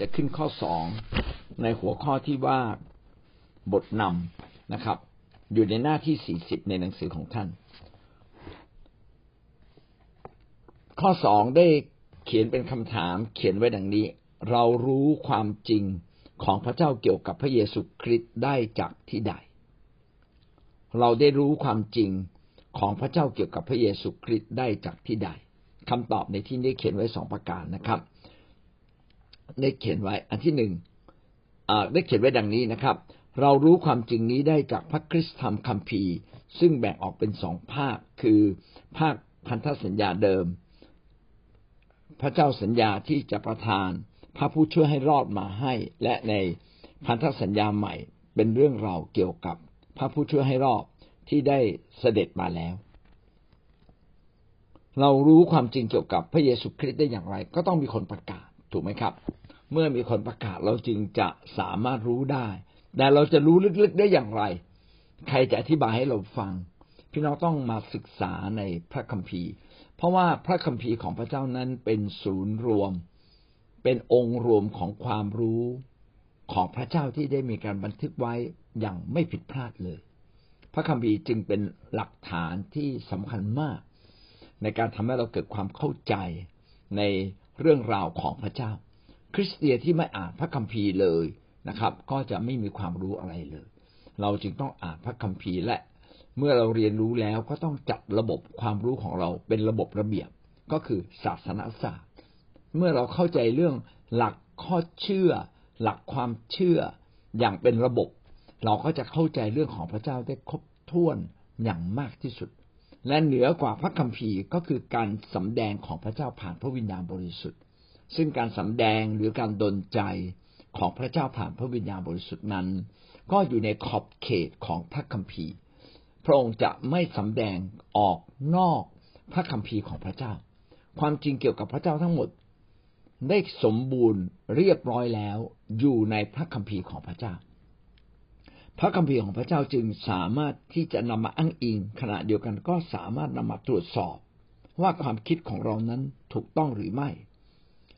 จะขึ้นข้อสองในหัวข้อที่ว่าบทนำนะครับ อยู่ในหน้าที่สี่สิบในหนังสือของท่าน ข้อสองได้เขียนเป็นคำถามเขียนไว้ดังนี้ เรารู้ความจริงของพระเจ้าเกี่ยวกับพระเยซูคริสต์ได้จากที่ใด เราได้รู้ความจริงของพระเจ้าเกี่ยวกับพระเยซูคริสต์ได้จากที่ใดคำตอบในที่นี้เขียนไว้สองประการนะครับ ได้เขียนไว้ อันที่หนึ่งได้เขียนไว้ดังนี้นะครับ เรารู้ความจริงนี้ได้จากพระคริสตธรรมคัมภีร์ ซึ่งแบ่งออกเป็นสองภาค คือภาคพันธสัญญาเดิม พระเจ้าสัญญาที่จะประทาน พระผู้ช่วยให้รอดมาให้ และในพันธสัญญาใหม่เป็นเรื่องราวเกี่ยวกับพระผู้ช่วยให้รอดที่ได้เสด็จมาแล้ว เรารู้ความจริงเกี่ยวกับพระเยซูคริสต์ได้อย่างไร ก็ต้องมีคนประกาศ ถูกไหมครับ เมื่อมีคนประกาศเราจึงจะสามารถรู้ได้ แต่เราจะรู้ลึกๆได้อย่างไร ใครจะอธิบายให้เราฟัง พี่น้องต้องมาศึกษาในพระคัมภีร์ เพราะว่าพระคัมภีร์ของพระเจ้านั้นเป็นศูนย์รวม เป็นองค์รวมของความรู้ของพระเจ้าที่ได้มีการบันทึกไว้อย่างไม่ผิดพลาดเลย พระคัมภีร์จึงเป็นหลักฐานที่สำคัญมาก ในการทำให้เราเกิดความเข้าใจใน เรื่องราวของพระเจ้า คริสเตียนที่ไม่อ่านพระคัมภีร์เลยนะครับ ก็จะไม่มีความรู้อะไรเลย เราจึงต้องอ่านพระคัมภีร์และเมื่อเราเรียนรู้แล้วก็ต้องจัดระบบความรู้ของเราเป็นระบบระเบียบก็คือศาสนาศาสตร์ เมื่อเราเข้าใจเรื่องหลักข้อเชื่อ หลักความเชื่ออย่างเป็นระบบ เราก็จะเข้าใจเรื่องของพระเจ้าได้ครบถ้วนอย่างมากที่สุด และเหนือกว่าพระคัมภีร์ก็คือการสำแดงของพระเจ้าผ่านพระวิญญาณบริสุทธิ์ ซึ่งการสำแดงหรือการดลใจของพระเจ้าผ่านพระวิญญาณบริสุทธิ์นั้น ก็อยู่ในขอบเขตของพระคัมภีร์ พระองค์จะไม่สำแดงออกนอกพระคัมภีร์ของพระเจ้า ความจริงเกี่ยวกับพระเจ้าทั้งหมด ได้สมบูรณ์เรียบร้อยแล้วอยู่ในพระคัมภีร์ของพระเจ้า พระคัมภีร์ของพระเจ้าจึงสามารถที่จะนำมาอ้างอิง ขณะเดียวกันก็สามารถนำมาตรวจสอบ ว่าความคิดของเรานั้นถูกต้องหรือไม่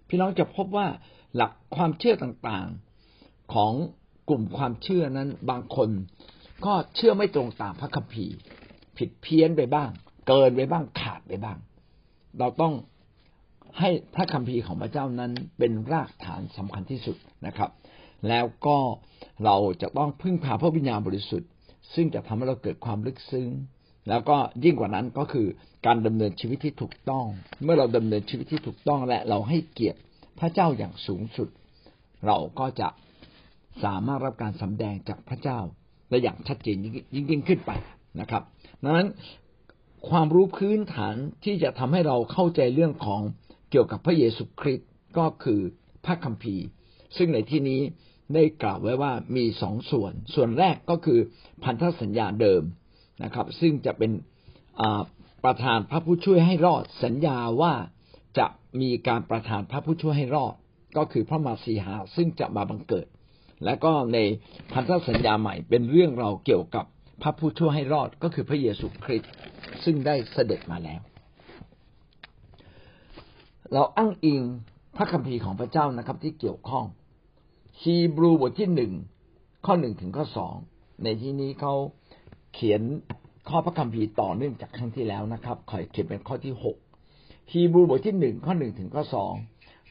พี่น้องจะพบว่าหลักความเชื่อต่างๆของกลุ่มความเชื่อนั้นบางคนก็เชื่อไม่ตรงตามพระคัมภีร์ ผิดเพี้ยนไปบ้าง เกินไปบ้างขาดไปบ้าง เราต้องให้พระคัมภีร์ของพระเจ้านั้นเป็นรากฐานสำคัญที่สุดนะครับ แล้วก็เราจะต้องพึ่งพาพระวิญญาณบริสุทธิ์ ซึ่งจะทำให้เราเกิดความลึกซึ้ง แล้วก็ยิ่งกว่านั้นก็คือการดำเนินชีวิตที่ถูกต้อง เมื่อเราดำเนินชีวิตที่ถูกต้องและเราให้เกียรติพระเจ้าอย่างสูงสุด เราก็จะสามารถรับการสำแดงจากพระเจ้าได้อย่างชัดเจนยิ่งยิ่งขึ้นไปนะครับ ดังนั้นความรู้พื้นฐานที่จะทำให้เราเข้าใจเรื่องของเกี่ยวกับพระเยซูคริสต์ก็คือพระคัมภีร์ ซึ่งในที่นี้ได้กล่าวไว้ว่ามีสองส่วน ส่วนแรกก็คือพันธสัญญาเดิมนะครับ ซึ่งจะเป็นประธานพระผู้ช่วยให้รอดสัญญาว่าจะมีการประทานพระผู้ช่วยให้รอด ก็คือพระมาสีหาซึ่งจะมาบังเกิด และก็ในพันธสัญญาใหม่เป็นเรื่องเราเกี่ยวกับพระผู้ช่วยให้รอดก็คือพระเยซูคริสต์ซึ่งได้เสด็จมาแล้ว เราอ้างอิงพระคัมภีร์ของพระเจ้านะครับที่เกี่ยวข้อง ฮีบรูบทที่หนึ่งข้อหนึ่งถึงข้อสองในที่นี้เขาเขียนข้อพระคัมภีร์ต่อเนื่องจากครั้งที่แล้วนะครับขอเขียนเป็นข้อที่หกฮีบรูบทที่หนึ่งข้อหนึ่งถึงข้อสอง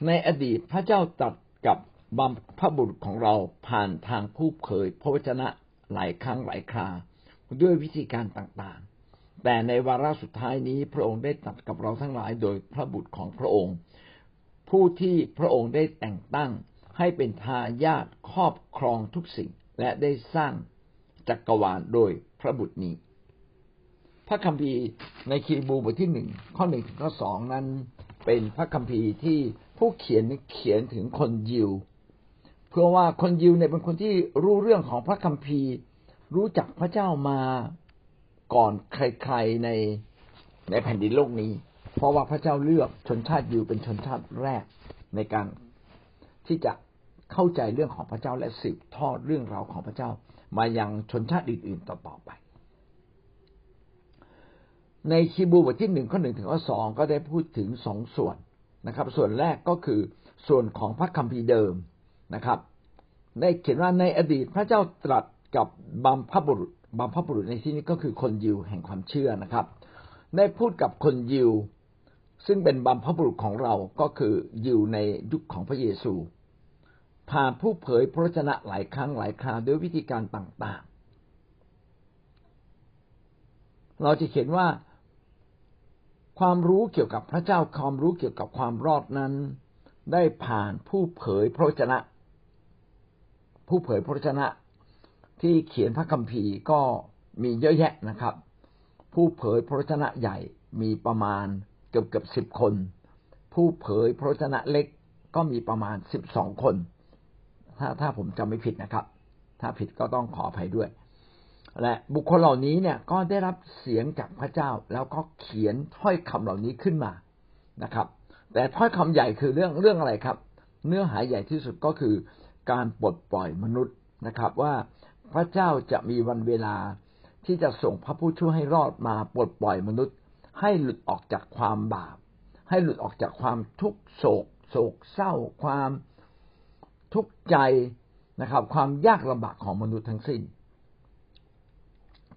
ในอดีตพระเจ้าตัดกับบัมพบุรุษของเราผ่านทางผู้เผยพระวจนะหลายครั้งหลายคราด้วยวิธีการต่างๆ แต่ในวาระสุดท้ายนี้พระองค์ได้ตัดกับเราทั้งหลายโดยพระบุตรของพระองค์ ผู้ที่พระองค์ได้แต่งตั้ง ให้เป็นทายาทครอบครองทุกสิ่งและได้สร้างจักรวาลโดยพระบุตรนี้ พระคัมภีร์ในคีบูบทที่หนึ่งข้อหนึ่งถึงข้อสองนั้นเป็นพระคัมภีร์ที่ผู้เขียนเขียนถึงคนยิว เพื่อว่าคนยิวเนี่ยเป็นคนที่รู้เรื่องของพระคัมภีร์ รู้จักพระเจ้ามาก่อนใครๆในในแผ่นดินโลกนี้ เพราะว่าพระเจ้าเลือกชนชาติยิวเป็นชนชาติแรกในการที่จะ เข้าใจเรื่องของพระเจ้าและสืบทอดเรื่องราวของพระเจ้า มายังชนชาติอื่น ๆ ต่อๆไป ในคีบูบทที่หนึ่งข้อหนึ่งถึงข้อสองก็ได้พูดถึงสองส่วนนะครับ ส่วนแรกก็คือส่วนของพระคัมภีร์เดิมนะครับ ได้เขียนว่าในอดีตพระเจ้าตรัสกับบัมพบุรุษบัมพบุรุษในที่นี้ก็คือคนยิวแห่งความเชื่อนะครับ ได้พูดกับคนยิวซึ่งเป็นบัมพบุรุษของเราก็คือยิวในยุคของพระเยซู ผ่านผู้เผยพระชนะหลายครั้งหลายคราวด้วยวิธีการต่างๆ เราจะเขียนว่าความรู้เกี่ยวกับพระเจ้าความรู้เกี่ยวกับความรอดนั้น ได้ผ่านผู้เผยพระชนะ ผู้เผยพระชนะ ที่เขียนพระคัมภีร์ก็มีเยอะแยะนะครับ ผู้เผยพระชนะใหญ่มีประมาณเกือบเกือบสิบคน ผู้เผยพระชนะเล็กก็มีประมาณสิบสองคน ถ้าถ้าผมจำไม่ผิดนะครับ ถ้าผิดก็ต้องขออภัยด้วย และบุคคลเหล่านี้เนี่ยก็ได้รับเสียงจากพระเจ้า แล้วก็เขียนถ้อยคำเหล่านี้ขึ้นมานะครับ แต่ถ้อยคำใหญ่คือเรื่องเรื่องอะไรครับ เนื้อหาใหญ่ที่สุดก็คือการปลดปล่อยมนุษย์นะครับ ว่าพระเจ้าจะมีวันเวลาที่จะส่งพระผู้ช่วยให้รอดมาปลดปล่อยมนุษย์ ให้หลุดออกจากความบาป ให้หลุดออกจากความทุกโศก โศกเศร้าความ ทุกข์ใจนะครับ ความยากลำบากของมนุษย์ทั้งสิ้น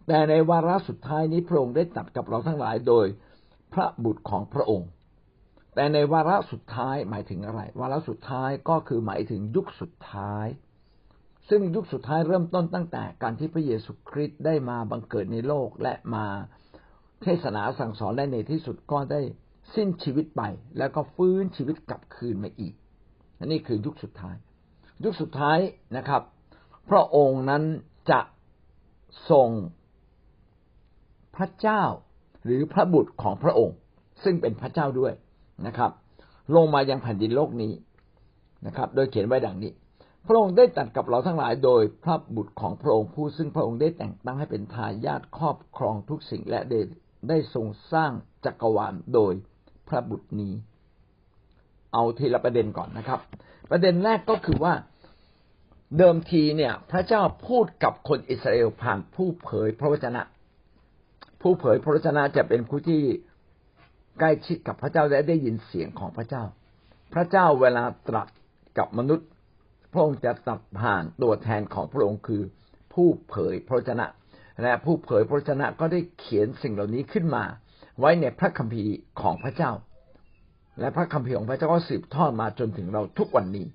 แต่ในวาระสุดท้ายนี้พระองค์ได้ตัดกับเราทั้งหลายโดยพระบุตรของพระองค์ แต่ในวาระสุดท้ายหมายถึงอะไร วาระสุดท้ายก็คือหมายถึงยุคสุดท้าย ซึ่งยุคสุดท้ายเริ่มต้นตั้งแต่การที่พระเยซูคริสต์ได้มาบังเกิดในโลกและมาเทศนาสั่งสอนและในที่สุดก็ได้สิ้นชีวิตไป แล้วก็ฟื้นชีวิตกลับคืนมาอีกนนี่คือยุคสุดท้าย ยุคสุดท้ายนะครับ พระองค์นั้นจะส่งพระเจ้าหรือพระบุตรของพระองค์ ซึ่งเป็นพระเจ้าด้วยนะครับ ลงมายังแผ่นดินโลกนี้นะครับ โดยเขียนไว้ดังนี้ พระองค์ได้ตัดกับเราทั้งหลายโดยพระบุตรของพระองค์ผู้ซึ่งพระองค์ได้แต่งตั้งให้เป็นทายาทครอบครองทุกสิ่งและได้ได้ทรงสร้างจักรวาลโดยพระบุตรนี้ เอาทีละประเด็นก่อนนะครับ ประเด็นแรกก็คือว่า เดิมทีเนี่ย พระเจ้าพูดกับคนอิสราเอลผ่านผู้เผยพระวจนะ ผู้เผยพระวจนะจะเป็นผู้ที่ใกล้ชิดกับพระเจ้าและได้ยินเสียงของพระเจ้า พระเจ้าเวลาตรัสกับมนุษย์ พระองค์จะตรัสผ่านตัวแทนของพระองค์คือ ผู้เผยพระวจนะ และผู้เผยพระวจนะก็ได้เขียนสิ่งเหล่านี้ขึ้นมา ไว้ในพระคัมภีร์ของพระเจ้า และพระคัมภีร์ของพระเจ้าก็สืบทอดมาจนถึงเราทุกวันนี้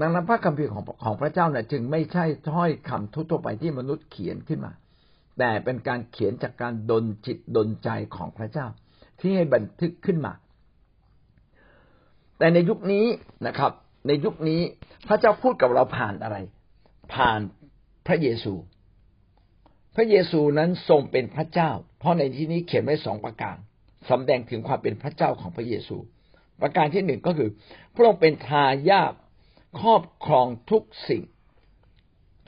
ดังนั้นพระคัมภีร์ของของพระเจ้าเนี่ยจึงไม่ใช่ถ้อยคำทั่วไปที่มนุษย์เขียนขึ้นมา แต่เป็นการเขียนจากการดลจิตดลใจของพระเจ้า ที่ให้บันทึกขึ้นมา แต่ในยุคนี้นะครับ ในยุคนี้พระเจ้าพูดกับเราผ่านอะไร ผ่านพระเยซู พระเยซูนั้นทรงเป็นพระเจ้า เพราะในที่นี้เขียนไว้สองประการสำแดงถึงความเป็นพระเจ้าของพระเยซู ประการที่หนึ่งก็คือ พระองค์เป็นทายาท ครอบครองทุกสิ่ง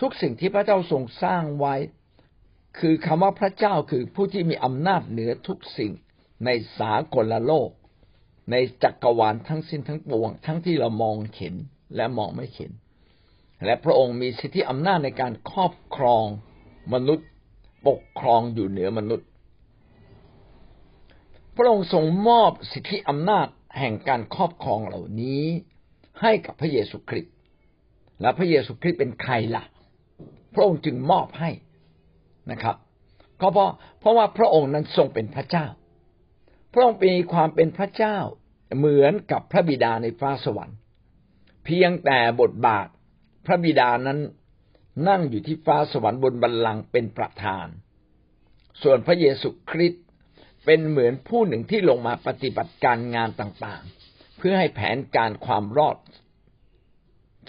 ทุกสิ่งที่พระเจ้าทรงสร้างไว้ คือคำว่าพระเจ้าคือผู้ที่มีอำนาจเหนือทุกสิ่ง ในสากลโลก ในจักรวาลทั้งสิ้นทั้งปวง ทั้งที่เรามองเห็นและมองไม่เห็น และพระองค์มีสิทธิอำนาจในการครอบครองมนุษย์ปกครองอยู่เหนือมนุษย์ พระองค์ทรงมอบสิทธิอำนาจแห่งการครอบครองเหล่านี้ ให้กับพระเยซูคริสต์และพระเยซูคริสต์เป็นใครละ่ะ พระองค์จึงมอบให้นะครับก็เพราะเพราะว่าพระองค์นั้นทรงเป็นพระเจ้า พระองค์มีความเป็นพระเจ้าเหมือนกับพระบิดาในฟ้าสวรรค์ เพียงแต่บทบาทพระบิดานั้นนั่งอยู่ที่ฟ้าสวรรค์บนบัลลังก์เป็นประธาน ส่วนพระเยซูคริสต์เป็นเหมือนผู้หนึ่งที่ลงมาปฏิบัติการงานต่างๆ เพื่อให้แผนการความรอด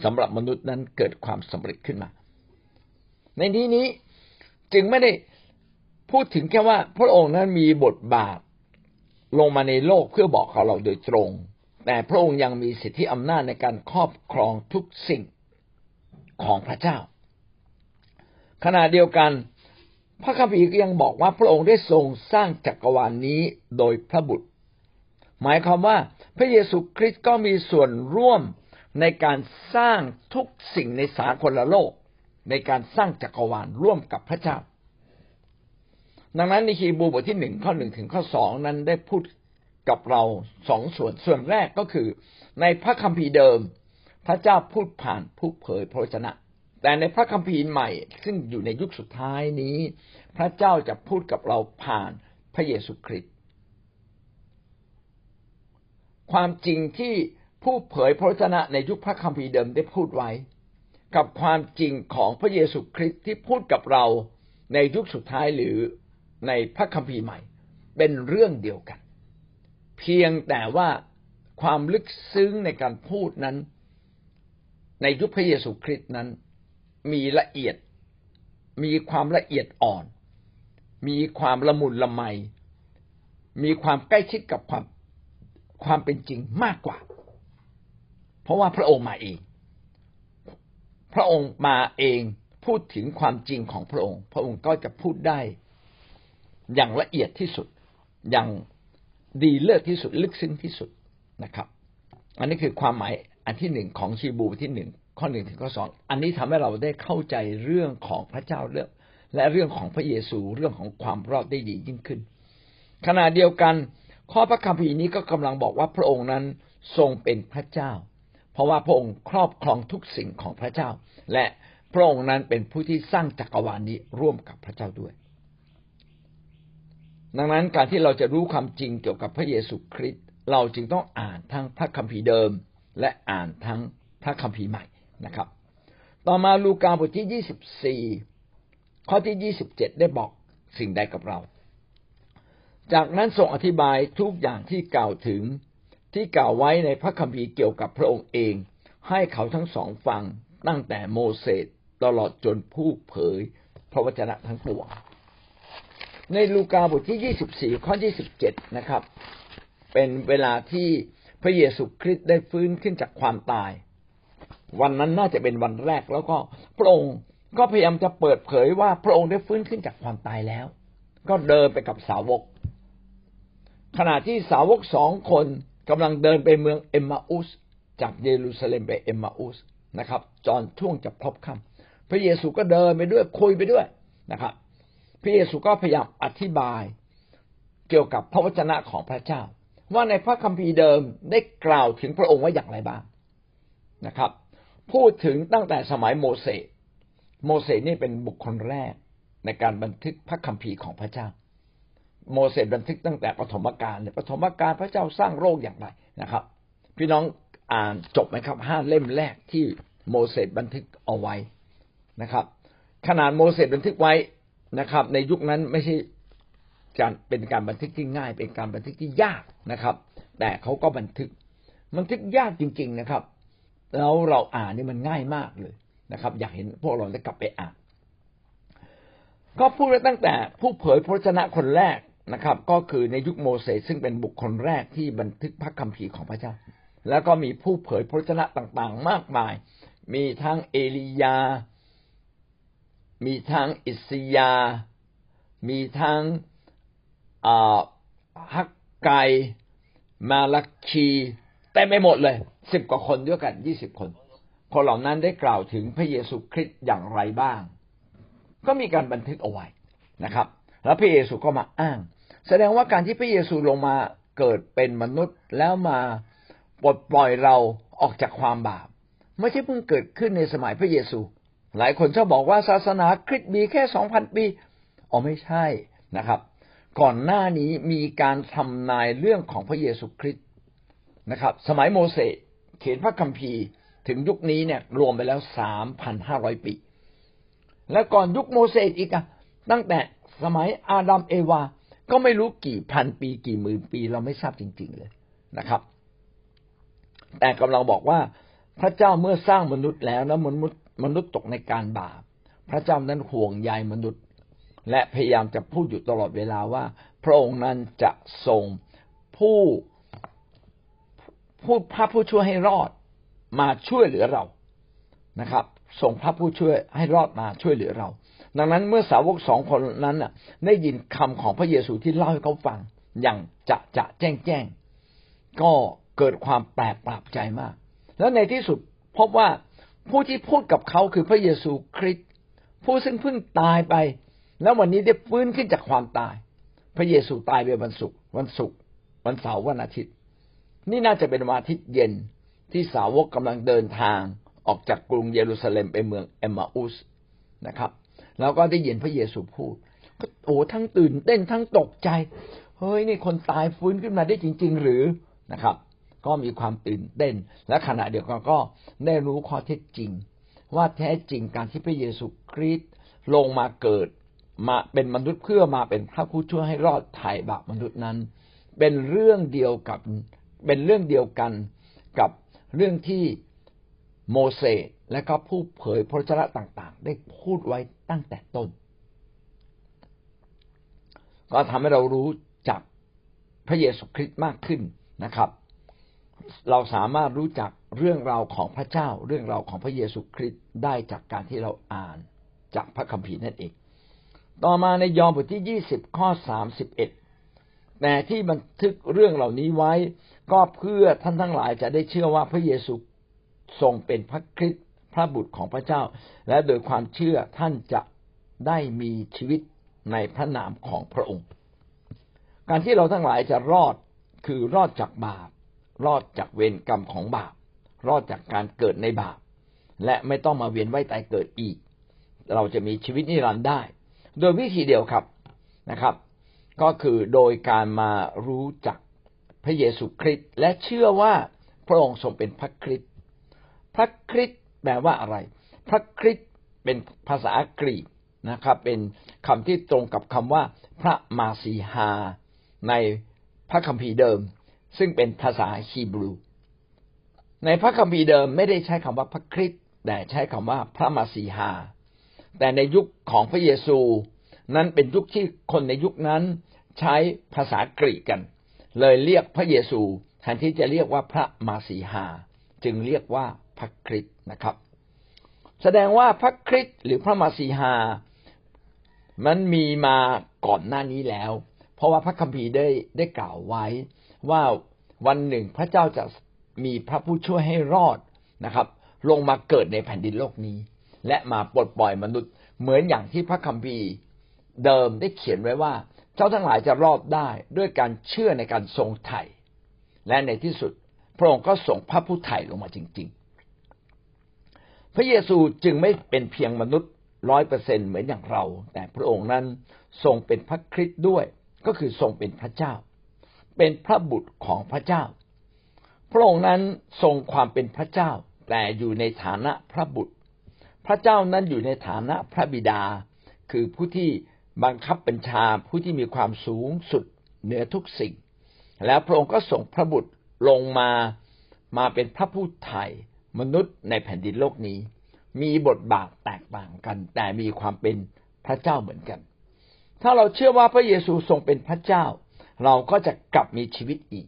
สำหรับมนุษย์นั้นเกิดความสำเร็จขึ้นมา ในที่นี้จึงไม่ได้พูดถึงแค่ว่าพระองค์นั้นมีบทบาทลงมาในโลกเพื่อบอกเราโดยตรง แต่พระองค์ยังมีสิทธิอำนาจในการครอบครองทุกสิ่งของพระเจ้า ขณะเดียวกัน พระคัมภีร์ก็ยังบอกว่าพระองค์ได้ทรงสร้างจักรวาลนนี้โดยพระบุตร หมายความว่า พระเยซูคริสต์ก็มีส่วนร่วมในการสร้างทุกสิ่งในสากลโลก ในการสร้างจักรวาลร่วมกับพระเจ้า ดังนั้นในฮีบรูบทที่หนึ่งข้อหนึ่งถึงข้อสองนั้นได้พูดกับเราสองส่วนส่วนแรกก็คือ ในพระคัมภีร์เดิม พระเจ้าพูดผ่านผู้เผยพระวจนะ แต่ในพระคัมภีร์ใหม่ ซึ่งอยู่ในยุคสุดท้ายนี้ พระเจ้าจะพูดกับเราผ่านพระเยซูคริสต์ ความจริงที่ผู้เผยพระวจนะในยุคพระคัมภีร์เดิมได้พูดไว้ กับความจริงของพระเยซูคริสต์ที่พูดกับเราในยุคสุดท้ายหรือในพระคัมภีร์ใหม่ เป็นเรื่องเดียวกัน เพียงแต่ว่าความลึกซึ้งในการพูดนั้น ในยุคพระเยซูคริสต์นั้น มีละเอียด มีความละเอียดอ่อน มีความละมุนละไม มีความใกล้ชิดกับความ ความเป็นจริงมากกว่า เพราะว่าพระองค์มาเอง พระองค์มาเองพูดถึงความจริงของพระองค์ พระองค์ก็จะพูดได้อย่างละเอียดที่สุด อย่างดีเลิศที่สุด ลึกซึ้งที่สุดนะครับ อันนี้คือความหมายอันที่หนึ่งของชีบูที่หนึ่งข้อหนึ่งถึงข้อสองอันนี้ทำให้เราได้เข้าใจเรื่องของพระเจ้าเรื่องและเรื่องของพระเยซูเรื่องของความรอดได้ดียิ่งขึ้น ขณะเดียวกัน ข้อพระคัมภีร์นี้ก็กำลังบอกว่าพระองค์นั้นทรงเป็นพระเจ้า เพราะว่าพระองค์ครอบครองทุกสิ่งของพระเจ้า และพระองค์นั้นเป็นผู้ที่สร้างจักรวาลนี้ร่วมกับพระเจ้าด้วย ดังนั้นการที่เราจะรู้ความจริงเกี่ยวกับพระเยซูคริสต์เราจึงต้องอ่านทั้งพระคัมภีร์เดิม และอ่านทั้งพระคัมภีร์ใหม่นะครับ ต่อมาลูกาบทที่ยี่สิบสี่ข้อที่ยี่สิบเจ็ดได้บอกสิ่งใดกับเรา จากนั้นทรงอธิบายทุกอย่างที่กล่าวถึงที่กล่าวไว้ในพระคัมภีร์เกี่ยวกับพระองค์เอง ให้เขาทั้งสองฟังตั้งแต่โมเสสตลอดจนผู้เผยพระวจนะทั้งปวงในลูกาบทที่ยี่สิบสี่ข้อยี่สิบเจ็ดนะครับ เป็นเวลาที่พระเยซูคริสต์ได้ฟื้นขึ้นจากความตาย วันนั้นน่าจะเป็นวันแรกแล้วก็พระองค์ก็พยายามจะเปิดเผยว่าพระองค์ได้ฟื้นขึ้นจากความตายแล้ว ก็เดินไปกับสาวก ขณะที่สาวกสองคนกำลังเดินไปเมืองเอมมาอุสจากเยรูซาเล็มไปเอมมาอุสนะครับจอนช่วงจะพบค่ำพระเยซูก็เดินไปด้วยคุยไปด้วยนะครับ พระเยซูก็พยายามอธิบายเกี่ยวกับพระวจนะของพระเจ้า ว่าในพระคัมภีร์เดิมได้กล่าวถึงพระองค์ว่าอย่างไรบ้างนะครับ พูดถึงตั้งแต่สมัยโมเสสโมเสสนี่เป็นบุคคลแรกในการบันทึกพระคัมภีร์ของพระเจ้า โมเสสบันทึกตั้งแต่ปฐมกาลเนี่ยปฐมกาลพระเจ้าสร้างโลกอย่างไรนะครับ พี่น้องอ่านจบไหมครับห้าเล่มแรกที่โมเสสบันทึกเอาไว้นะครับ ขนาดโมเสสบันทึกไว้นะครับ ในยุคนั้นไม่ใช่การเป็นการบันทึกที่ง่าย เป็นการบันทึกที่ยากนะครับ แต่เขาก็บันทึกบันทึกยากจริง ๆนะครับ แล้วเราอ่านนี่มันง่ายมากเลยนะครับ อยากเห็นพวกเราได้กลับไปอ่าน ก็พูดไว้ตั้งแต่ผู้เผยพระชนะคนแรก นะครับ ก็คือในยุคโมเสสซึ่งเป็นบุคคลแรกที่บันทึกพระคัมภีร์ของพระเจ้า แล้วก็มีผู้เผยพระชนะต่างๆ มากมาย มีทั้งเอลียา มีทั้งอิสยา มีทั้งฮักไก มาลักคีแต่ไม่หมดเลยสิบกว่าคนด้วยกันยี่สิบคน คนเหล่านั้นได้กล่าวถึงพระเยซูคริสต์อย่างไรบ้าง ก็มีการบันทึกเอาไว้นะครับ แล้วพระเยซูก็มาอ้าง แสดงว่าการที่พระเยซูลงมาเกิดเป็นมนุษย์แล้วมาปลดปล่อยเราออกจากความบาป ไม่ใช่เพิ่งเกิดขึ้นในสมัยพระเยซู หลายคนชอบบอกว่าศาสนาคริสต์มีแค่สองพันปีอ๋อไม่ใช่นะครับ ก่อนหน้านี้มีการทำนายเรื่องของพระเยซูคริสต์นะครับ สมัยโมเสสเขียนพระคัมภีร์ถึงยุคนี้เนี่ยรวมไปแล้วสามพันห้าร้อยปี และก่อนยุคโมเสสอีกอะตั้งแต่สมัยอาดัมเอวา ก็ไม่รู้กี่พันปีกี่หมื่นปีเราไม่ทราบจริง ๆเลยนะครับ แต่กำลังบอกว่าพระเจ้าเมื่อสร้างมนุษย์แล้วนะมนุษย์มนุษย์ตกในการบาป พระเจ้านั้นห่วงใยมนุษย์ และพยายามจะพูดอยู่ตลอดเวลาว่า พระองค์นั้นจะส่งผู้พูดพระผู้ช่วยให้รอดมาช่วยเหลือเรานะครับ ส่งพระผู้ช่วยให้รอดมาช่วยเหลือเรา ดังนั้นเมื่อสาวกสองคนนั้นน่ะได้ยินคำของพระเยซูที่เล่าให้เขาฟังอย่างจะจะแจ้งแจ้ง ก็เกิดความแปลกประหลาดใจมาก แล้วในที่สุดพบว่าผู้ที่พูดกับเขาคือพระเยซูคริสต์ผู้ซึ่งเพิ่งตายไป แล้ววันนี้ได้ฟื้นขึ้นจากความตาย พระเยซูตายไปวันศุกร์วันศุกร์วันเสาร์วันอาทิตย์ นี่น่าจะเป็นวันอาทิตย์เย็นที่สาวกกำลังเดินทางออกจากกรุงเยรูซาเล็มไปเมืองเอมมาอุสนะครับ แล้วก็ได้ยินพระเยซูพูดก็โอ้ทั้งตื่นเต้นทั้งตกใจ เฮ้ยนี่คนตายฟื้นขึ้นมาได้จริง ๆ หรือนะครับ ก็มีความตื่นเต้น และขณะเดียวกันก็ได้รู้ข้อเท็จจริง ว่าแท้จริงการที่พระเยซูคริสต์ลงมาเกิดมาเป็นมนุษย์เพื่อมาเป็นพระผู้ช่วยให้รอดไถ่บาปมนุษย์นั้น เป็นเรื่องเดียวกับเป็นเรื่องเดียวกันกับเรื่องที่โมเสส และก็ผู้เผยพระชนะต่างๆ ได้พูดไว้ตั้งแต่ต้น ก็ทำให้เรารู้จักพระเยซูคริสต์มากขึ้นนะครับ เราสามารถรู้จักเรื่องราวของพระเจ้า เรื่องราวของพระเยซูคริสต์ได้จากการที่เราอ่านจากพระคัมภีร์นั่นเอง ต่อมาในยอห์นบทที่ยี่สิบข้อสามสิบเอ็ดแต่ที่บันทึกเรื่องเหล่านี้ไว้ ก็เพื่อท่านทั้งหลายจะได้เชื่อว่าพระเยซูทรงเป็นพระคริสต์ ระบุตรของพระเจ้า และโดยความเชื่อท่านจะได้มีชีวิตในพระนามของพระองค์ การที่เราทั้งหลายจะรอดคือรอดจากบาป รอดจากเวรกรรมของบาป รอดจากการเกิดในบาป และไม่ต้องมาเวียนว่ายตายเกิดอีก เราจะมีชีวิตนิรันดร์ได้ โดยวิธีเดียวครับนะครับ ก็คือโดยการมารู้จักพระเยซูคริสต์และเชื่อว่าพระองค์ทรงเป็นพระคริสต์พระคริสต์ แปลว่าอะไร พระคริสต์เป็นภาษากรีกนะครับ เป็นคำที่ตรงกับคำว่า พระมาสีฮา ในพระคัมภีร์เดิม ซึ่งเป็นภาษาฮีบรู ในพระคัมภีร์เดิมไม่ได้ใช้คำว่าพระคริสต์แต่ใช้คำว่าพระมาสีฮา แต่ในยุคของพระเยซู นั้นเป็นยุคที่คนในยุคนั้นใช้ภาษากรีกกัน เลยเรียกพระเยซูแทนที่จะเรียกว่าพระมาสีฮา จึงเรียกว่า พระคริสต์นะครับ แสดงว่าพระคริสต์หรือพระมาสีฮามันมีมาก่อนหน้านี้แล้ว เพราะว่าพระคัมภีร์ได้ได้กล่าวไว้ว่าวันหนึ่งพระเจ้าจะมีพระผู้ช่วยให้รอดนะครับ ลงมาเกิดในแผ่นดินโลกนี้ และมาปลดปล่อยมนุษย์ เหมือนอย่างที่พระคัมภีร์เดิมได้เขียนไว้ว่า เจ้าทั้งหลายจะรอดได้ด้วยการเชื่อในการทรงไถ่และในที่สุด พระองค์ก็ส่งพระผู้ไถ่ลงมาจริง ๆ พระเยซูจึงไม่เป็นเพียงมนุษย์ร้อยเปอร์เซ็นเหมือนอย่างเรา แต่พระองค์นั้นทรงเป็นพระคริสต์ด้วย ก็คือทรงเป็นพระเจ้า เป็นพระบุตรของพระเจ้า พระองค์นั้นทรงความเป็นพระเจ้า แต่อยู่ในฐานะพระบุตร พระเจ้านั้นอยู่ในฐานะพระบิดา คือผู้ที่บังคับบัญชาผู้ที่มีความสูงสุดเหนือทุกสิ่ง แล้วพระองค์ก็ส่งพระบุตรลงมามาเป็นพระผู้ไถ่ มนุษย์ในแผ่นดินโลกนี้ มีบทบาทแตกต่างกัน แต่มีความเป็นพระเจ้าเหมือนกัน ถ้าเราเชื่อว่าพระเยซูทรงเป็นพระเจ้า เราก็จะกลับมีชีวิตอีก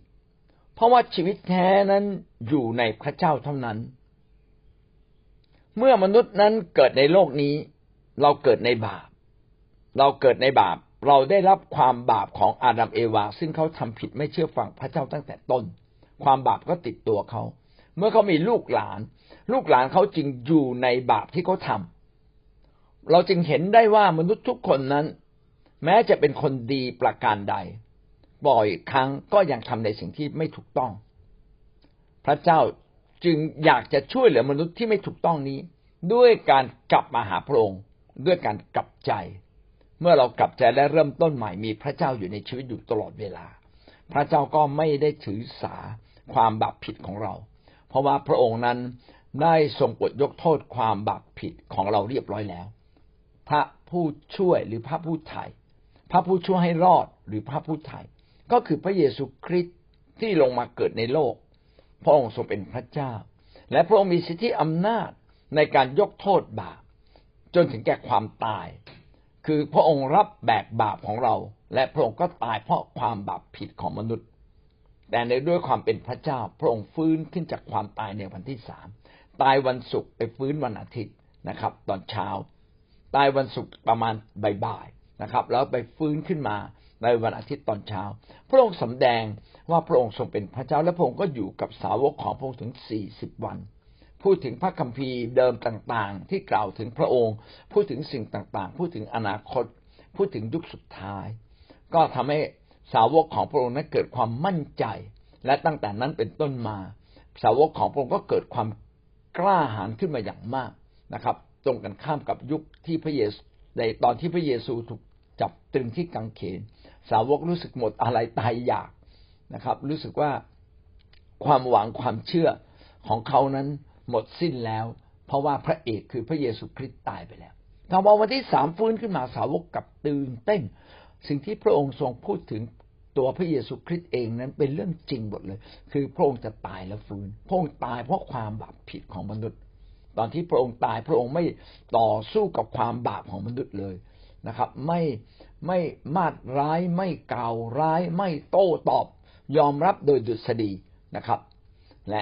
เพราะว่าชีวิตแท้นั้นอยู่ในพระเจ้าเท่านั้น เมื่อมนุษย์นั้นเกิดในโลกนี้ เราเกิดในบาป เราเกิดในบาปเราได้รับความบาปของอาดัมเอวา ซึ่งเขาทำผิดไม่เชื่อฟังพระเจ้าตั้งแต่ต้น ความบาปก็ติดตัวเขา เมื่อเขามีลูกหลาน ลูกหลานเขาจึงอยู่ในบาปที่เขาทาเราจึงเห็นได้ว่ามนุษย์ทุกคนนั้น แม้จะเป็นคนดีประการใด บ่อยครั้งก็ยังทำในสิ่งที่ไม่ถูกต้อง พระเจ้าจึงอยากจะช่วยเหลือมนุษย์ที่ไม่ถูกต้องนี้ ด้วยการกลับมาหาพระองค์ด้วยการกลับใจ เมื่อเรากลับใจและเริ่มต้นใหม่มีพระเจ้าอยู่ในชีวิตอยู่ตลอดเวลา พระเจ้าก็ไม่ได้ถือสาความบาปผิดของเรา เพราะว่าพระองค์นั้นได้ทรงปลดยกโทษความบาปผิดของเราเรียบร้อยแล้ว พระผู้ช่วยหรือพระผู้ไถ่พระผู้ช่วยให้รอดหรือพระผู้ไถ่ก็คือพระเยซูคริสต์ที่ลงมาเกิดในโลก พระองค์ทรงเป็นพระเจ้า และพระองค์มีสิทธิอำนาจในการยกโทษบาปจนถึงแก่ความตาย คือพระองค์รับแบกบาปของเรา และพระองค์ก็ตายเพราะความบาปผิดของมนุษย์ แต่ในด้วยความเป็นพระเจ้า พระองค์ฟื้นขึ้นจากความตายในวันที่สามตายวันศุกร์ไปฟื้นวันอาทิตย์นะครับ ตอนเช้า ตายวันศุกร์ประมาณบ่ายๆนะครับ แล้วไปฟื้นขึ้นมาในวันอาทิตย์ตอนเช้า พระองค์สำแดงว่าพระองค์ทรงเป็นพระเจ้าและพระองค์ก็อยู่กับสาวกของพระองค์ถึงสี่สิบวัน พูดถึงพระคัมภีร์เดิมต่างๆ ที่กล่าวถึงพระองค์ พูดถึงสิ่งต่างๆ พูดถึงอนาคต พูดถึงยุคสุดท้าย ก็ทำให้ สาวกของพระองค์นั้นเกิดความมั่นใจ และตั้งแต่นั้นเป็นต้นมา สาวกของพระองค์ก็เกิดความกล้าหาญขึ้นมาอย่างมากนะครับ ตรงกันข้ามกับยุคที่พระเยซูในตอนที่พระเยซูถูกจับตรึงที่กังเขน สาวกรู้สึกหมดอะไรตายอยากนะครับ รู้สึกว่าความหวังความเชื่อของเขานั้นหมดสิ้นแล้ว เพราะว่าพระเอกคือพระเยซูคริสต์ตายไปแล้วแต่พอวันที่สามฟื้นขึ้นมาสาวกกับตื่นเต้น สิ่งที่พระองค์ทรงพูดถึง ตัวพระเยซูคริสต์เองนั้นเป็นเรื่องจริงหมดเลย คือพระองค์จะตายแล้วฟื้น พระองค์ตายเพราะความบาปผิดของมนุษย์ ตอนที่พระองค์ตายพระองค์ไม่ต่อสู้กับความบาปของมนุษย์เลยนะครับ ไม่ไม่มาดร้ายไม่กล่าวร้ายไม่โต้ตอบ ยอมรับโดยดุษฎีนะครับ และ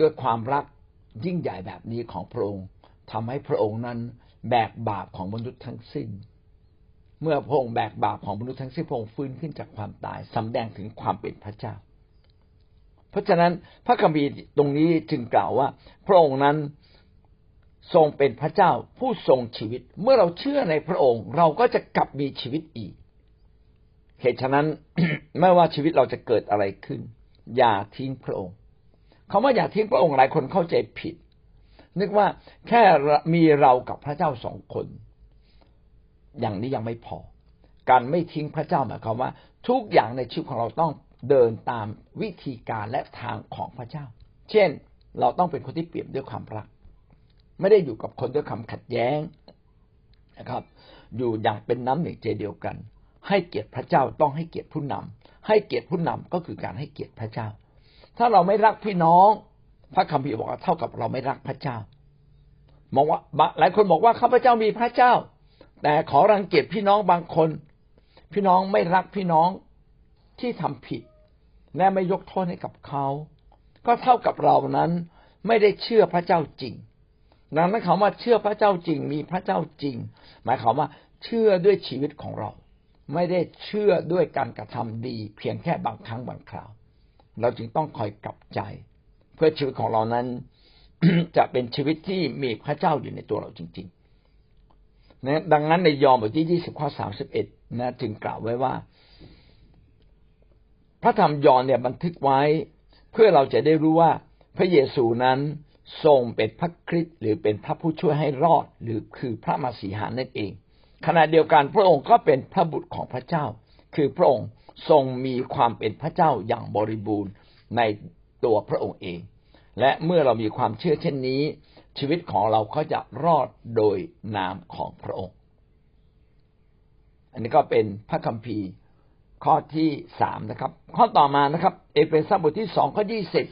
ด้วยความรักยิ่งใหญ่แบบนี้ของพระองค์ทำให้พระองค์นั้นแบกบาปของมนุษย์ทั้งสิ้น เมื่อพระองค์แบกบาปของมนุษย์ทั้งสิ้นพระองค์ฟื้นขึ้นจากความตายสำแดงถึงความเป็นพระเจ้า เพราะฉะนั้นพระคัมภีร์ตรงนี้จึงกล่าวว่า พระองค์นั้นทรงเป็นพระเจ้าผู้ทรงชีวิต เมื่อเราเชื่อในพระองค์ เราก็จะกลับมีชีวิตอีก เหตุฉะนั้นไม่ว่าชีวิตเราจะเกิดอะไรขึ้น อย่าทิ้งพระองค์คาว่าอย่าทิ้งพระองค์หลายคนเข้าใจผิด นึกว่าแค่มีเรากับพระเจ้าสองคน อย่างนี้ยังไม่พอ การไม่ทิ้งพระเจ้าหมายความว่า ทุกอย่างในชีวิตของเราต้องเดินตามวิธีการและทางของพระเจ้า เช่น เราต้องเป็นคนที่เปี่ยนด้วยความรัก ไม่ได้อยู่กับคนด้วยความขัดแย้งนะครับ อยู่อย่างเป็นน้ำหนึ่งใจเดียวกัน ให้เกียรติพระเจ้าต้องให้เกียรติผู้นำให้เกียรติผู้นำก็คือการให้เกียรติพระเจ้า ถ้าเราไม่รักพี่น้อง พระคัมภีร์บอกว่าเท่ากับเราไม่รักพระเจ้ามองว่าหลายคนบอกว่าข้าพเจ้ามีพระเจ้า แต่ขอรังเกียจพี่น้องบางคน พี่น้องไม่รักพี่น้องที่ทำผิด และไม่ยกโทษให้กับเขา ก็เท่ากับเรานั้นไม่ได้เชื่อพระเจ้าจริง ดังนั้นคำว่าเชื่อพระเจ้าจริง มีพระเจ้าจริง หมายความว่าเชื่อด้วยชีวิตของเรา ไม่ได้เชื่อด้วยการกระทำดี เพียงแค่บางครั้งบางคราว เราจึงต้องคอยกลับใจ เพื่อชีวิตของเรานั้น จะเป็นชีวิตที่มีพระเจ้าอยู่ในตัวเราจริง ๆ นะดังนั้นในยอห์นบทที่ยี่สิบข้อสามสิบเอ็ดนะจึงกล่าวไว้ว่า พระธรรมยอห์นเนี่ยบันทึกไว้ เพื่อเราจะได้รู้ว่าพระเยซูนั้นทรงเป็นพระคริสต์หรือเป็นพระผู้ช่วยให้รอด หรือคือพระมาสีหานั่นเอง ขณะเดียวกันพระองค์ก็เป็นพระบุตรของพระเจ้า คือพระองค์ทรงมีความเป็นพระเจ้าอย่างบริบูรณ์ในตัวพระองค์เอง และเมื่อเรามีความเชื่อเช่นนี้ ชีวิตของเราก็จะรอดโดยนามของพระองค์ อันนี้ก็เป็นพระคัมภีร์ข้อที่สามนะครับ ข้อต่อมานะครับ เอเฟซัสบทที่สองข้อยี่สิบ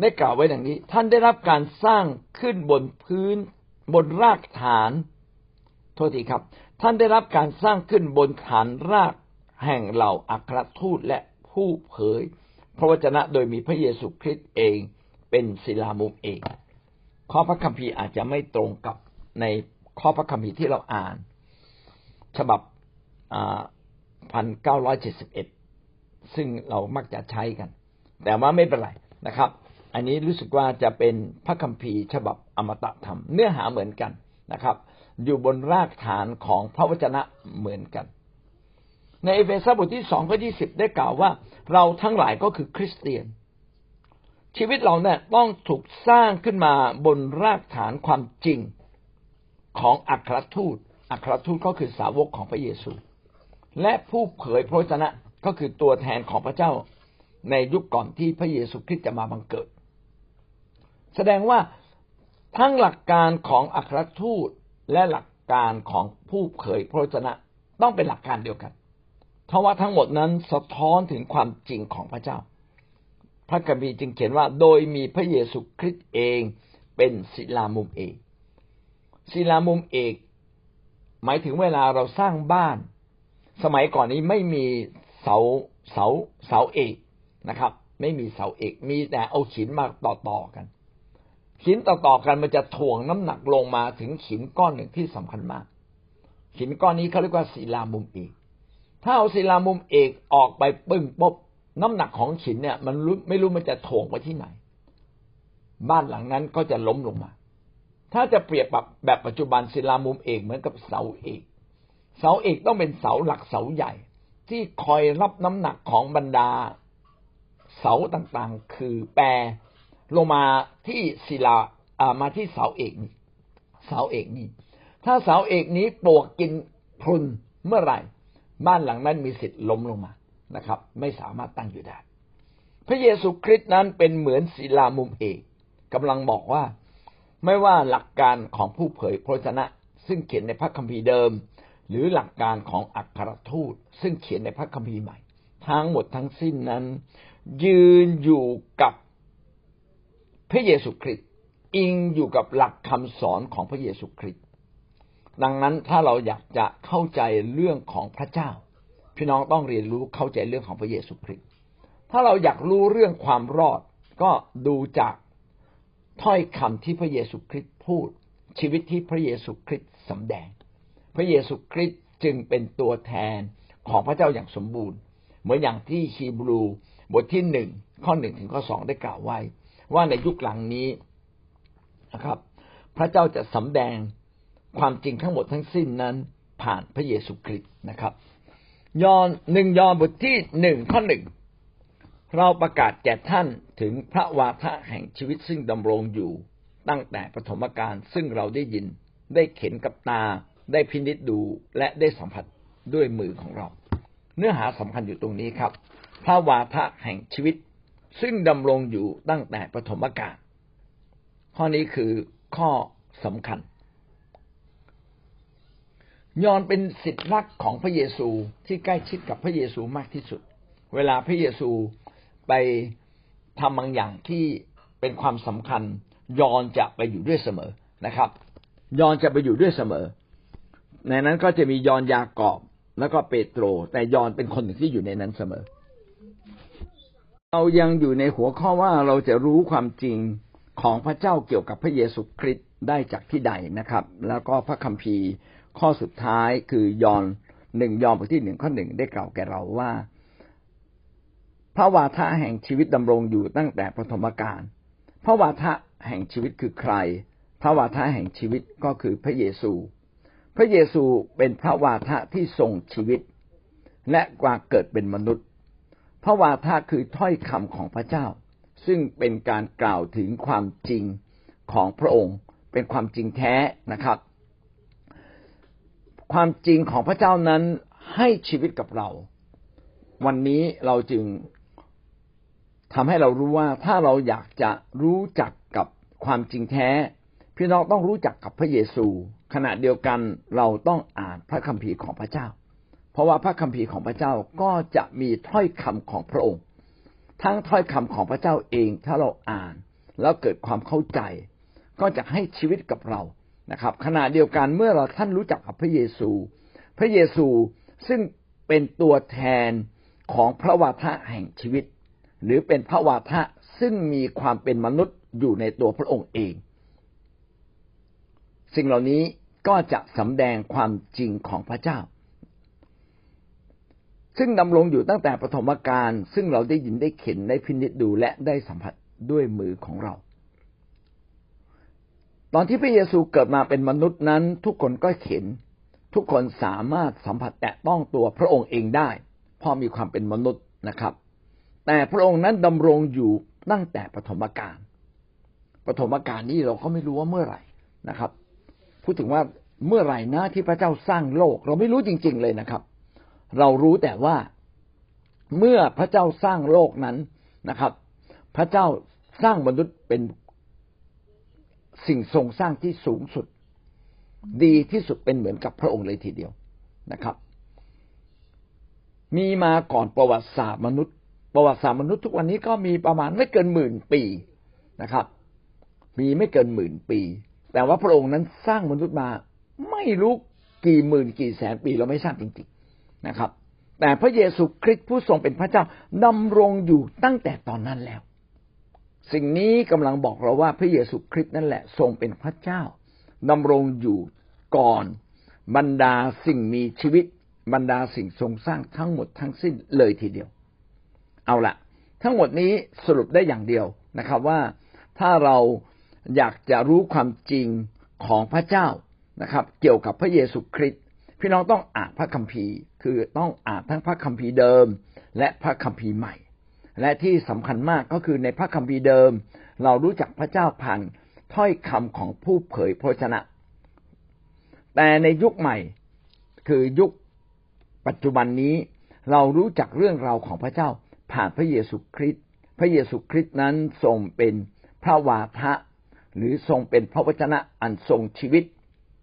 ได้กล่าวไว้ดังนี้ ท่านได้รับการสร้างขึ้นบนพื้นบนรากฐาน โทษทีครับ ท่านได้รับการสร้างขึ้นบนฐานรากแห่งเหล่าอัครทูตและผู้เผย พระวจนะโดยมีพระเยซูคริสต์เอง เป็นศิลามุกเอง ข้อพระคัมภีร์อาจจะไม่ตรงกับในข้อพระคัมภีร์ที่เราอ่าน ฉบับพันเก้าร้อยเจ็ดสิบเอ็ดซึ่งเรามักจะใช้กัน แต่ว่าไม่เป็นไรนะครับ อันนี้รู้สึกว่าจะเป็นพระคัมภีร์ฉบับอมตะธรรม เนื้อหาเหมือนกันนะครับ อยู่บนรากฐานของพระวจนะเหมือนกัน ในเอเฟซัสบทที่สองข้อที่สิบได้กล่าวว่า เราทั้งหลายก็คือคริสเตียน ชีวิตเราเนี่ยต้องถูกสร้างขึ้นมาบนรากฐานความจริงของอัครทูต อัครทูตก็คือสาวกของพระเยซู และผู้เผยพระวจนะก็คือตัวแทนของพระเจ้าในยุคก่อนที่พระเยซูคริสต์จะมาบังเกิด แสดงว่าทั้งหลักการของอัครทูตและหลักการของผู้เผยพระวจนะต้องเป็นหลักการเดียวกัน เพราะว่าทั้งหมดนั้นสะท้อนถึงความจริงของพระเจ้า พระกัมภีจึงเขียนว่า โดยมีพระเยซูคริสต์เองเป็นศิลามุมเอกศิลามุมเอกหมายถึงเวลาเราสร้างบ้าน สมัยก่อนนี้ไม่มีเสาเสาเสาเอกนะครับ ไม่มีเสาเอก มีแต่เอาหินมาต่อๆกันหินต่อๆกันมันจะถ่วงน้ำหนักลงมาถึงหินก้อนหนึ่งที่สำคัญมากหินก้อนนี้เขาเรียกว่าศิลามุมเอก ถ้าเอาศิลามุมเอกออกไปปึ้งปุ๊บ น้ำหนักของหินเนี่ย มันรู้ไม่รู้มันจะถ่วงไปที่ไหน บ้านหลังนั้นก็จะล้มลงมา ถ้าจะเปรียบแบบแบบปัจจุบันศิลามุมเอกเหมือนกับเสาเอก เสาเอกต้องเป็นเสาหลักเสาใหญ่ ที่คอยรับน้ำหนักของบรรดา เสาต่างๆ คือแปรลงมาที่ศิลาอ่ามาที่เสาเอกเสาเอกนี้ ถ้าเสาเอกนี้ปวกกินพรุนเมื่อไหร่ บ้านหลังนั้นมีสิทธิ์ล้มลงมา นะครับ ไม่สามารถตั้งอยู่ได้ พระเยซูคริสต์นั้นเป็นเหมือนศิลามุมเอกกำลังบอกว่าไม่ว่าหลักการของผู้เผยพระชนะ ซึ่งเขียนในพระคัมภีร์เดิม หรือหลักการของอัครทูต ซึ่งเขียนในพระคัมภีร์ใหม่ ทั้งหมดทั้งสิ้นนั้น ยืนอยู่กับพระเยซูคริสต์อิงอยู่กับหลักคำสอนของพระเยซูคริสต์ดังนั้นถ้าเราอยากจะเข้าใจเรื่องของพระเจ้า พี่น้องต้องเรียนรู้เข้าใจเรื่องของพระเยซูคริสต์ถ้าเราอยากรู้เรื่องความรอดก็ดูจากถ้อยคำที่พระเยซูคริสต์พูด ชีวิตที่พระเยซูคริสต์สำแดง พระเยซูคริสต์จึงเป็นตัวแทนของพระเจ้าอย่างสมบูรณ์ เหมือนอย่างที่ฮีบรูบทที่หนึ่งข้อหนึ่งถึงข้อสองได้กล่าวไว้ ว่าในยุคหลังนี้นะครับ พระเจ้าจะสำแดงความจริงทั้งหมดทั้งสิ้นนั้นผ่านพระเยซูคริสต์นะครับ ยอนหนึ่งยอนบทที่หนึ่งข้อหนึ่งเราประกาศแก่ท่านถึงพระวาทะแห่งชีวิตซึ่งดำรงอยู่ ตั้งแต่ปฐมกาลซึ่งเราได้ยิน ได้เข็นกับตา ได้พินิจดูและได้สัมผัสด้วยมือของเรา เนื้อหาสำคัญอยู่ตรงนี้ครับ พระวาทะแห่งชีวิต ซึ่งดำรงอยู่ตั้งแต่ปฐมกาลข้อนี้คือข้อสำคัญ ยอนเป็นสิทธิรักของพระเยซูที่ใกล้ชิดกับพระเยซูมากที่สุด เวลาพระเยซูไปทำบางอย่างที่เป็นความสำคัญ ยอนจะไปอยู่ด้วยเสมอนะครับ ยอนจะไปอยู่ด้วยเสมอ ในนั้นก็จะมียอนยากอบแล้วก็เปโตร แต่ยอนเป็นคนหนึ่งที่อยู่ในนั้นเสมอ เรายังอยู่ในหัวข้อว่าเราจะรู้ความจริงของพระเจ้าเกี่ยวกับพระเยซูคริสต์ได้จากที่ใดนะครับ แล้วก็พระคัมภีร์ ข้อสุดท้ายคือยอนหนึ่งยอนบทที่หนึ่งข้อหนึ่งได้กล่าวแก่เราว่า พระวาทะแห่งชีวิตดำรงอยู่ตั้งแต่ปฐมกาลพระวาทะแห่งชีวิตคือใคร พระวาทะแห่งชีวิตก็คือพระเยซู พระเยซูเป็นพระวาทะที่ทรงชีวิต และกว่าเกิดเป็นมนุษย์ พระวาทะคือถ้อยคำของพระเจ้า ซึ่งเป็นการกล่าวถึงความจริงของพระองค์ เป็นความจริงแท้นะครับ ความจริงของพระเจ้านั้นให้ชีวิตกับเรา วันนี้เราจึงทำให้เรารู้ว่าถ้าเราอยากจะรู้จักกับความจริงแท้ พี่น้องต้องรู้จักกับพระเยซู ขณะเดียวกันเราต้องอ่านพระคัมภีร์ของพระเจ้า เพราะว่าพระคัมภีร์ของพระเจ้าก็จะมีถ้อยคำของพระองค์ ทั้งถ้อยคำของพระเจ้าเองถ้าเราอ่าน แล้วเกิดความเข้าใจ ก็จะให้ชีวิตกับเรา นะครับ ขณะเดียวกันเมื่อเราท่านรู้จักกับพระเยซู พระเยซูซึ่งเป็นตัวแทนของพระวาทะแห่งชีวิต หรือเป็นพระวาทะซึ่งมีความเป็นมนุษย์อยู่ในตัวพระองค์เอง สิ่งเหล่านี้ก็จะสำแดงความจริงของพระเจ้า ซึ่งดำรงอยู่ตั้งแต่ปฐมกาลซึ่งเราได้ยินได้เข็นได้พินิจดูและได้สัมผัสด้วยมือของเรา ตอนที่พระเยซูเกิดมาเป็นมนุษย์นั้น ทุกคนก็เข็น ทุกคนสามารถสัมผัสแตะต้องตัวพระองค์เองได้เพราะมีความเป็นมนุษย์นะครับ แต่พระองค์นั้นดำรงอยู่ตั้งแต่ปฐมกาลปฐมกาลนี้เราก็ไม่รู้ว่าเมื่อไหร่นะครับ พูดถึงว่าเมื่อไหร่นะที่พระเจ้าสร้างโลก เราไม่รู้จริง ๆ เลยนะครับ เรารู้แต่ว่าเมื่อพระเจ้าสร้างโลกนั้นนะครับ พระเจ้าสร้างมนุษย์เป็น สิ่งทรงสร้างที่สูงสุด ดีที่สุดเป็นเหมือนกับพระองค์เลยทีเดียวนะครับ มีมาก่อนประวัติศาสตร์มนุษย์ ประวัติศาสตร์มนุษย์ทุกวันนี้ก็มีประมาณไม่เกินหมื่นปีนะครับ มีไม่เกินหมื่นปี แต่ว่าพระองค์นั้นสร้างมนุษย์มาไม่รู้กี่หมื่นกี่แสนปีเราไม่ทราบจริงๆนะครับ แต่พระเยซูคริสต์ผู้ทรงเป็นพระเจ้าดำรงอยู่ตั้งแต่ตอนนั้นแล้ว สิ่งนี้กำลังบอกเราว่าพระเยซูคริสต์นั่นแหละทรงเป็นพระเจ้าดำรงอยู่ก่อน บรรดาสิ่งมีชีวิต บรรดาสิ่งทรงสร้างทั้งหมดทั้งสิ้นเลยทีเดียว เอาละทั้งหมดนี้สรุปได้อย่างเดียวนะครับว่าถ้าเราอยากจะรู้ความจริงของพระเจ้านะครับ เกี่ยวกับพระเยซูคริสต์พี่น้องต้องอ่านพระคัมภีร์ คือต้องอ่านทั้งพระคัมภีร์เดิม และพระคัมภีร์ใหม่ และที่สำคัญมากก็คือในพระคัมภีร์เดิม เรารู้จักพระเจ้าผ่านถ้อยคำของผู้เผยพระชนะ แต่ในยุคใหม่ คือยุคปัจจุบันนี้เรารู้จักเรื่องราวของพระเจ้าผ่านพระเยซูคริสต์พระเยซูคริสต์นั้นทรงเป็นพระวาทะ หรือทรงเป็นพระวจนะอันทรงชีวิต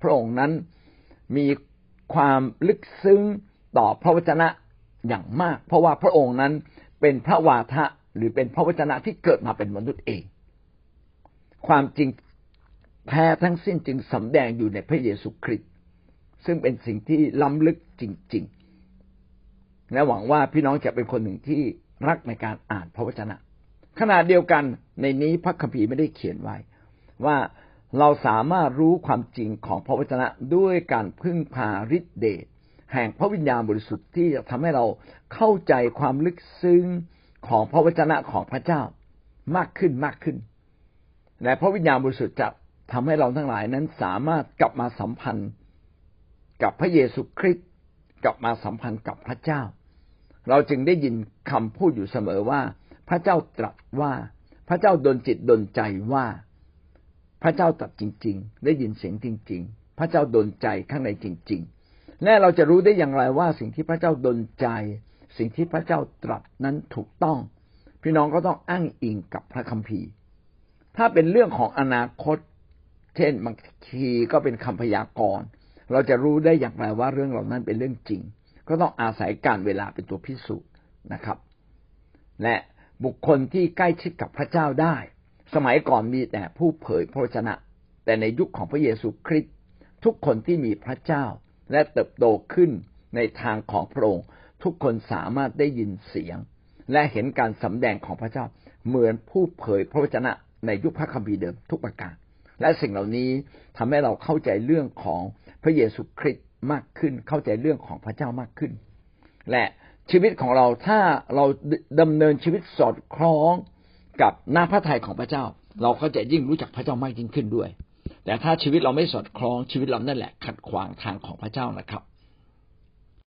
พระองค์นั้นมีความลึกซึ้งต่อพระวจนะอย่างมาก เพราะว่าพระองค์นั้น เป็นพระวาทะหรือเป็นพระวจนะที่เกิดมาเป็นมนุษย์เอง ความจริงแท้ทั้งสิ้นจึงสำแดงอยู่ในพระเยซูคริสต์ซึ่งเป็นสิ่งที่ล้ำลึกจริง ๆ และหวังว่าพี่น้องจะเป็นคนหนึ่งที่รักในการอ่านพระวจนะ ขณะเดียวกันในนี้พระคัมภีร์ไม่ได้เขียนไว้ ว่าเราสามารถรู้ความจริงของพระวจนะด้วยการพึ่งพาฤทธิเดช แห่งพระวิญญาณบริสุทธิ์ที่จะทำให้เราเข้าใจความลึกซึ้งของพระวจนะของพระเจ้ามากขึ้นมากขึ้น และพระวิญญาณบริสุทธิ์จะทำให้เราทั้งหลายนั้นสามารถกลับมาสัมพันธ์กับพระเยซูคริสต์กลับมาสัมพันธ์กับพระเจ้า เราจึงได้ยินคำพูดอยู่เสมอว่า พระเจ้าตรัสว่า พระเจ้าดลจิตดลใจว่า พระเจ้าตรัสจริง ๆ ได้ยินเสียงจริง ๆ พระเจ้าดลใจข้างในจริง ๆ และเราจะรู้ได้อย่างไรว่าสิ่งที่พระเจ้าดลใจ สิ่งที่พระเจ้าตรัสนั้นถูกต้อง พี่น้องก็ต้องอ้างอิงกับพระคัมภีร์ ถ้าเป็นเรื่องของอนาคต เช่นบางทีก็เป็นคำพยากรณ์ เราจะรู้ได้อย่างไรว่าเรื่องเหล่านั้นเป็นเรื่องจริง ก็ต้องอาศัยการเวลาเป็นตัวพิสูจน์นะครับ และบุคคลที่ใกล้ชิดกับพระเจ้าได้ สมัยก่อนมีแต่ผู้เผยพระชนะ แต่ในยุคของพระเยซูคริสต์ทุกคนที่มีพระเจ้า และเติบโตขึ้นในทางของพระองค์ ทุกคนสามารถได้ยินเสียง และเห็นการสำแดงของพระเจ้าเหมือนผู้เผยพระวจนะในยุคพระคัมภีร์เดิมทุกประการ และสิ่งเหล่านี้ทำให้เราเข้าใจเรื่องของพระเยซูคริสต์มากขึ้น เข้าใจเรื่องของพระเจ้ามากขึ้น และชีวิตของเราถ้าเราดำเนินชีวิตสอดคล้องกับหน้าพระทัยของพระเจ้า เราก็จะยิ่งรู้จักพระเจ้ามากยิ่งขึ้นด้วย แต่ถ้าชีวิตเราไม่สอดคล้องชีวิตเรานั่นแหละ ขัดขวางทางของพระเจ้านะครับ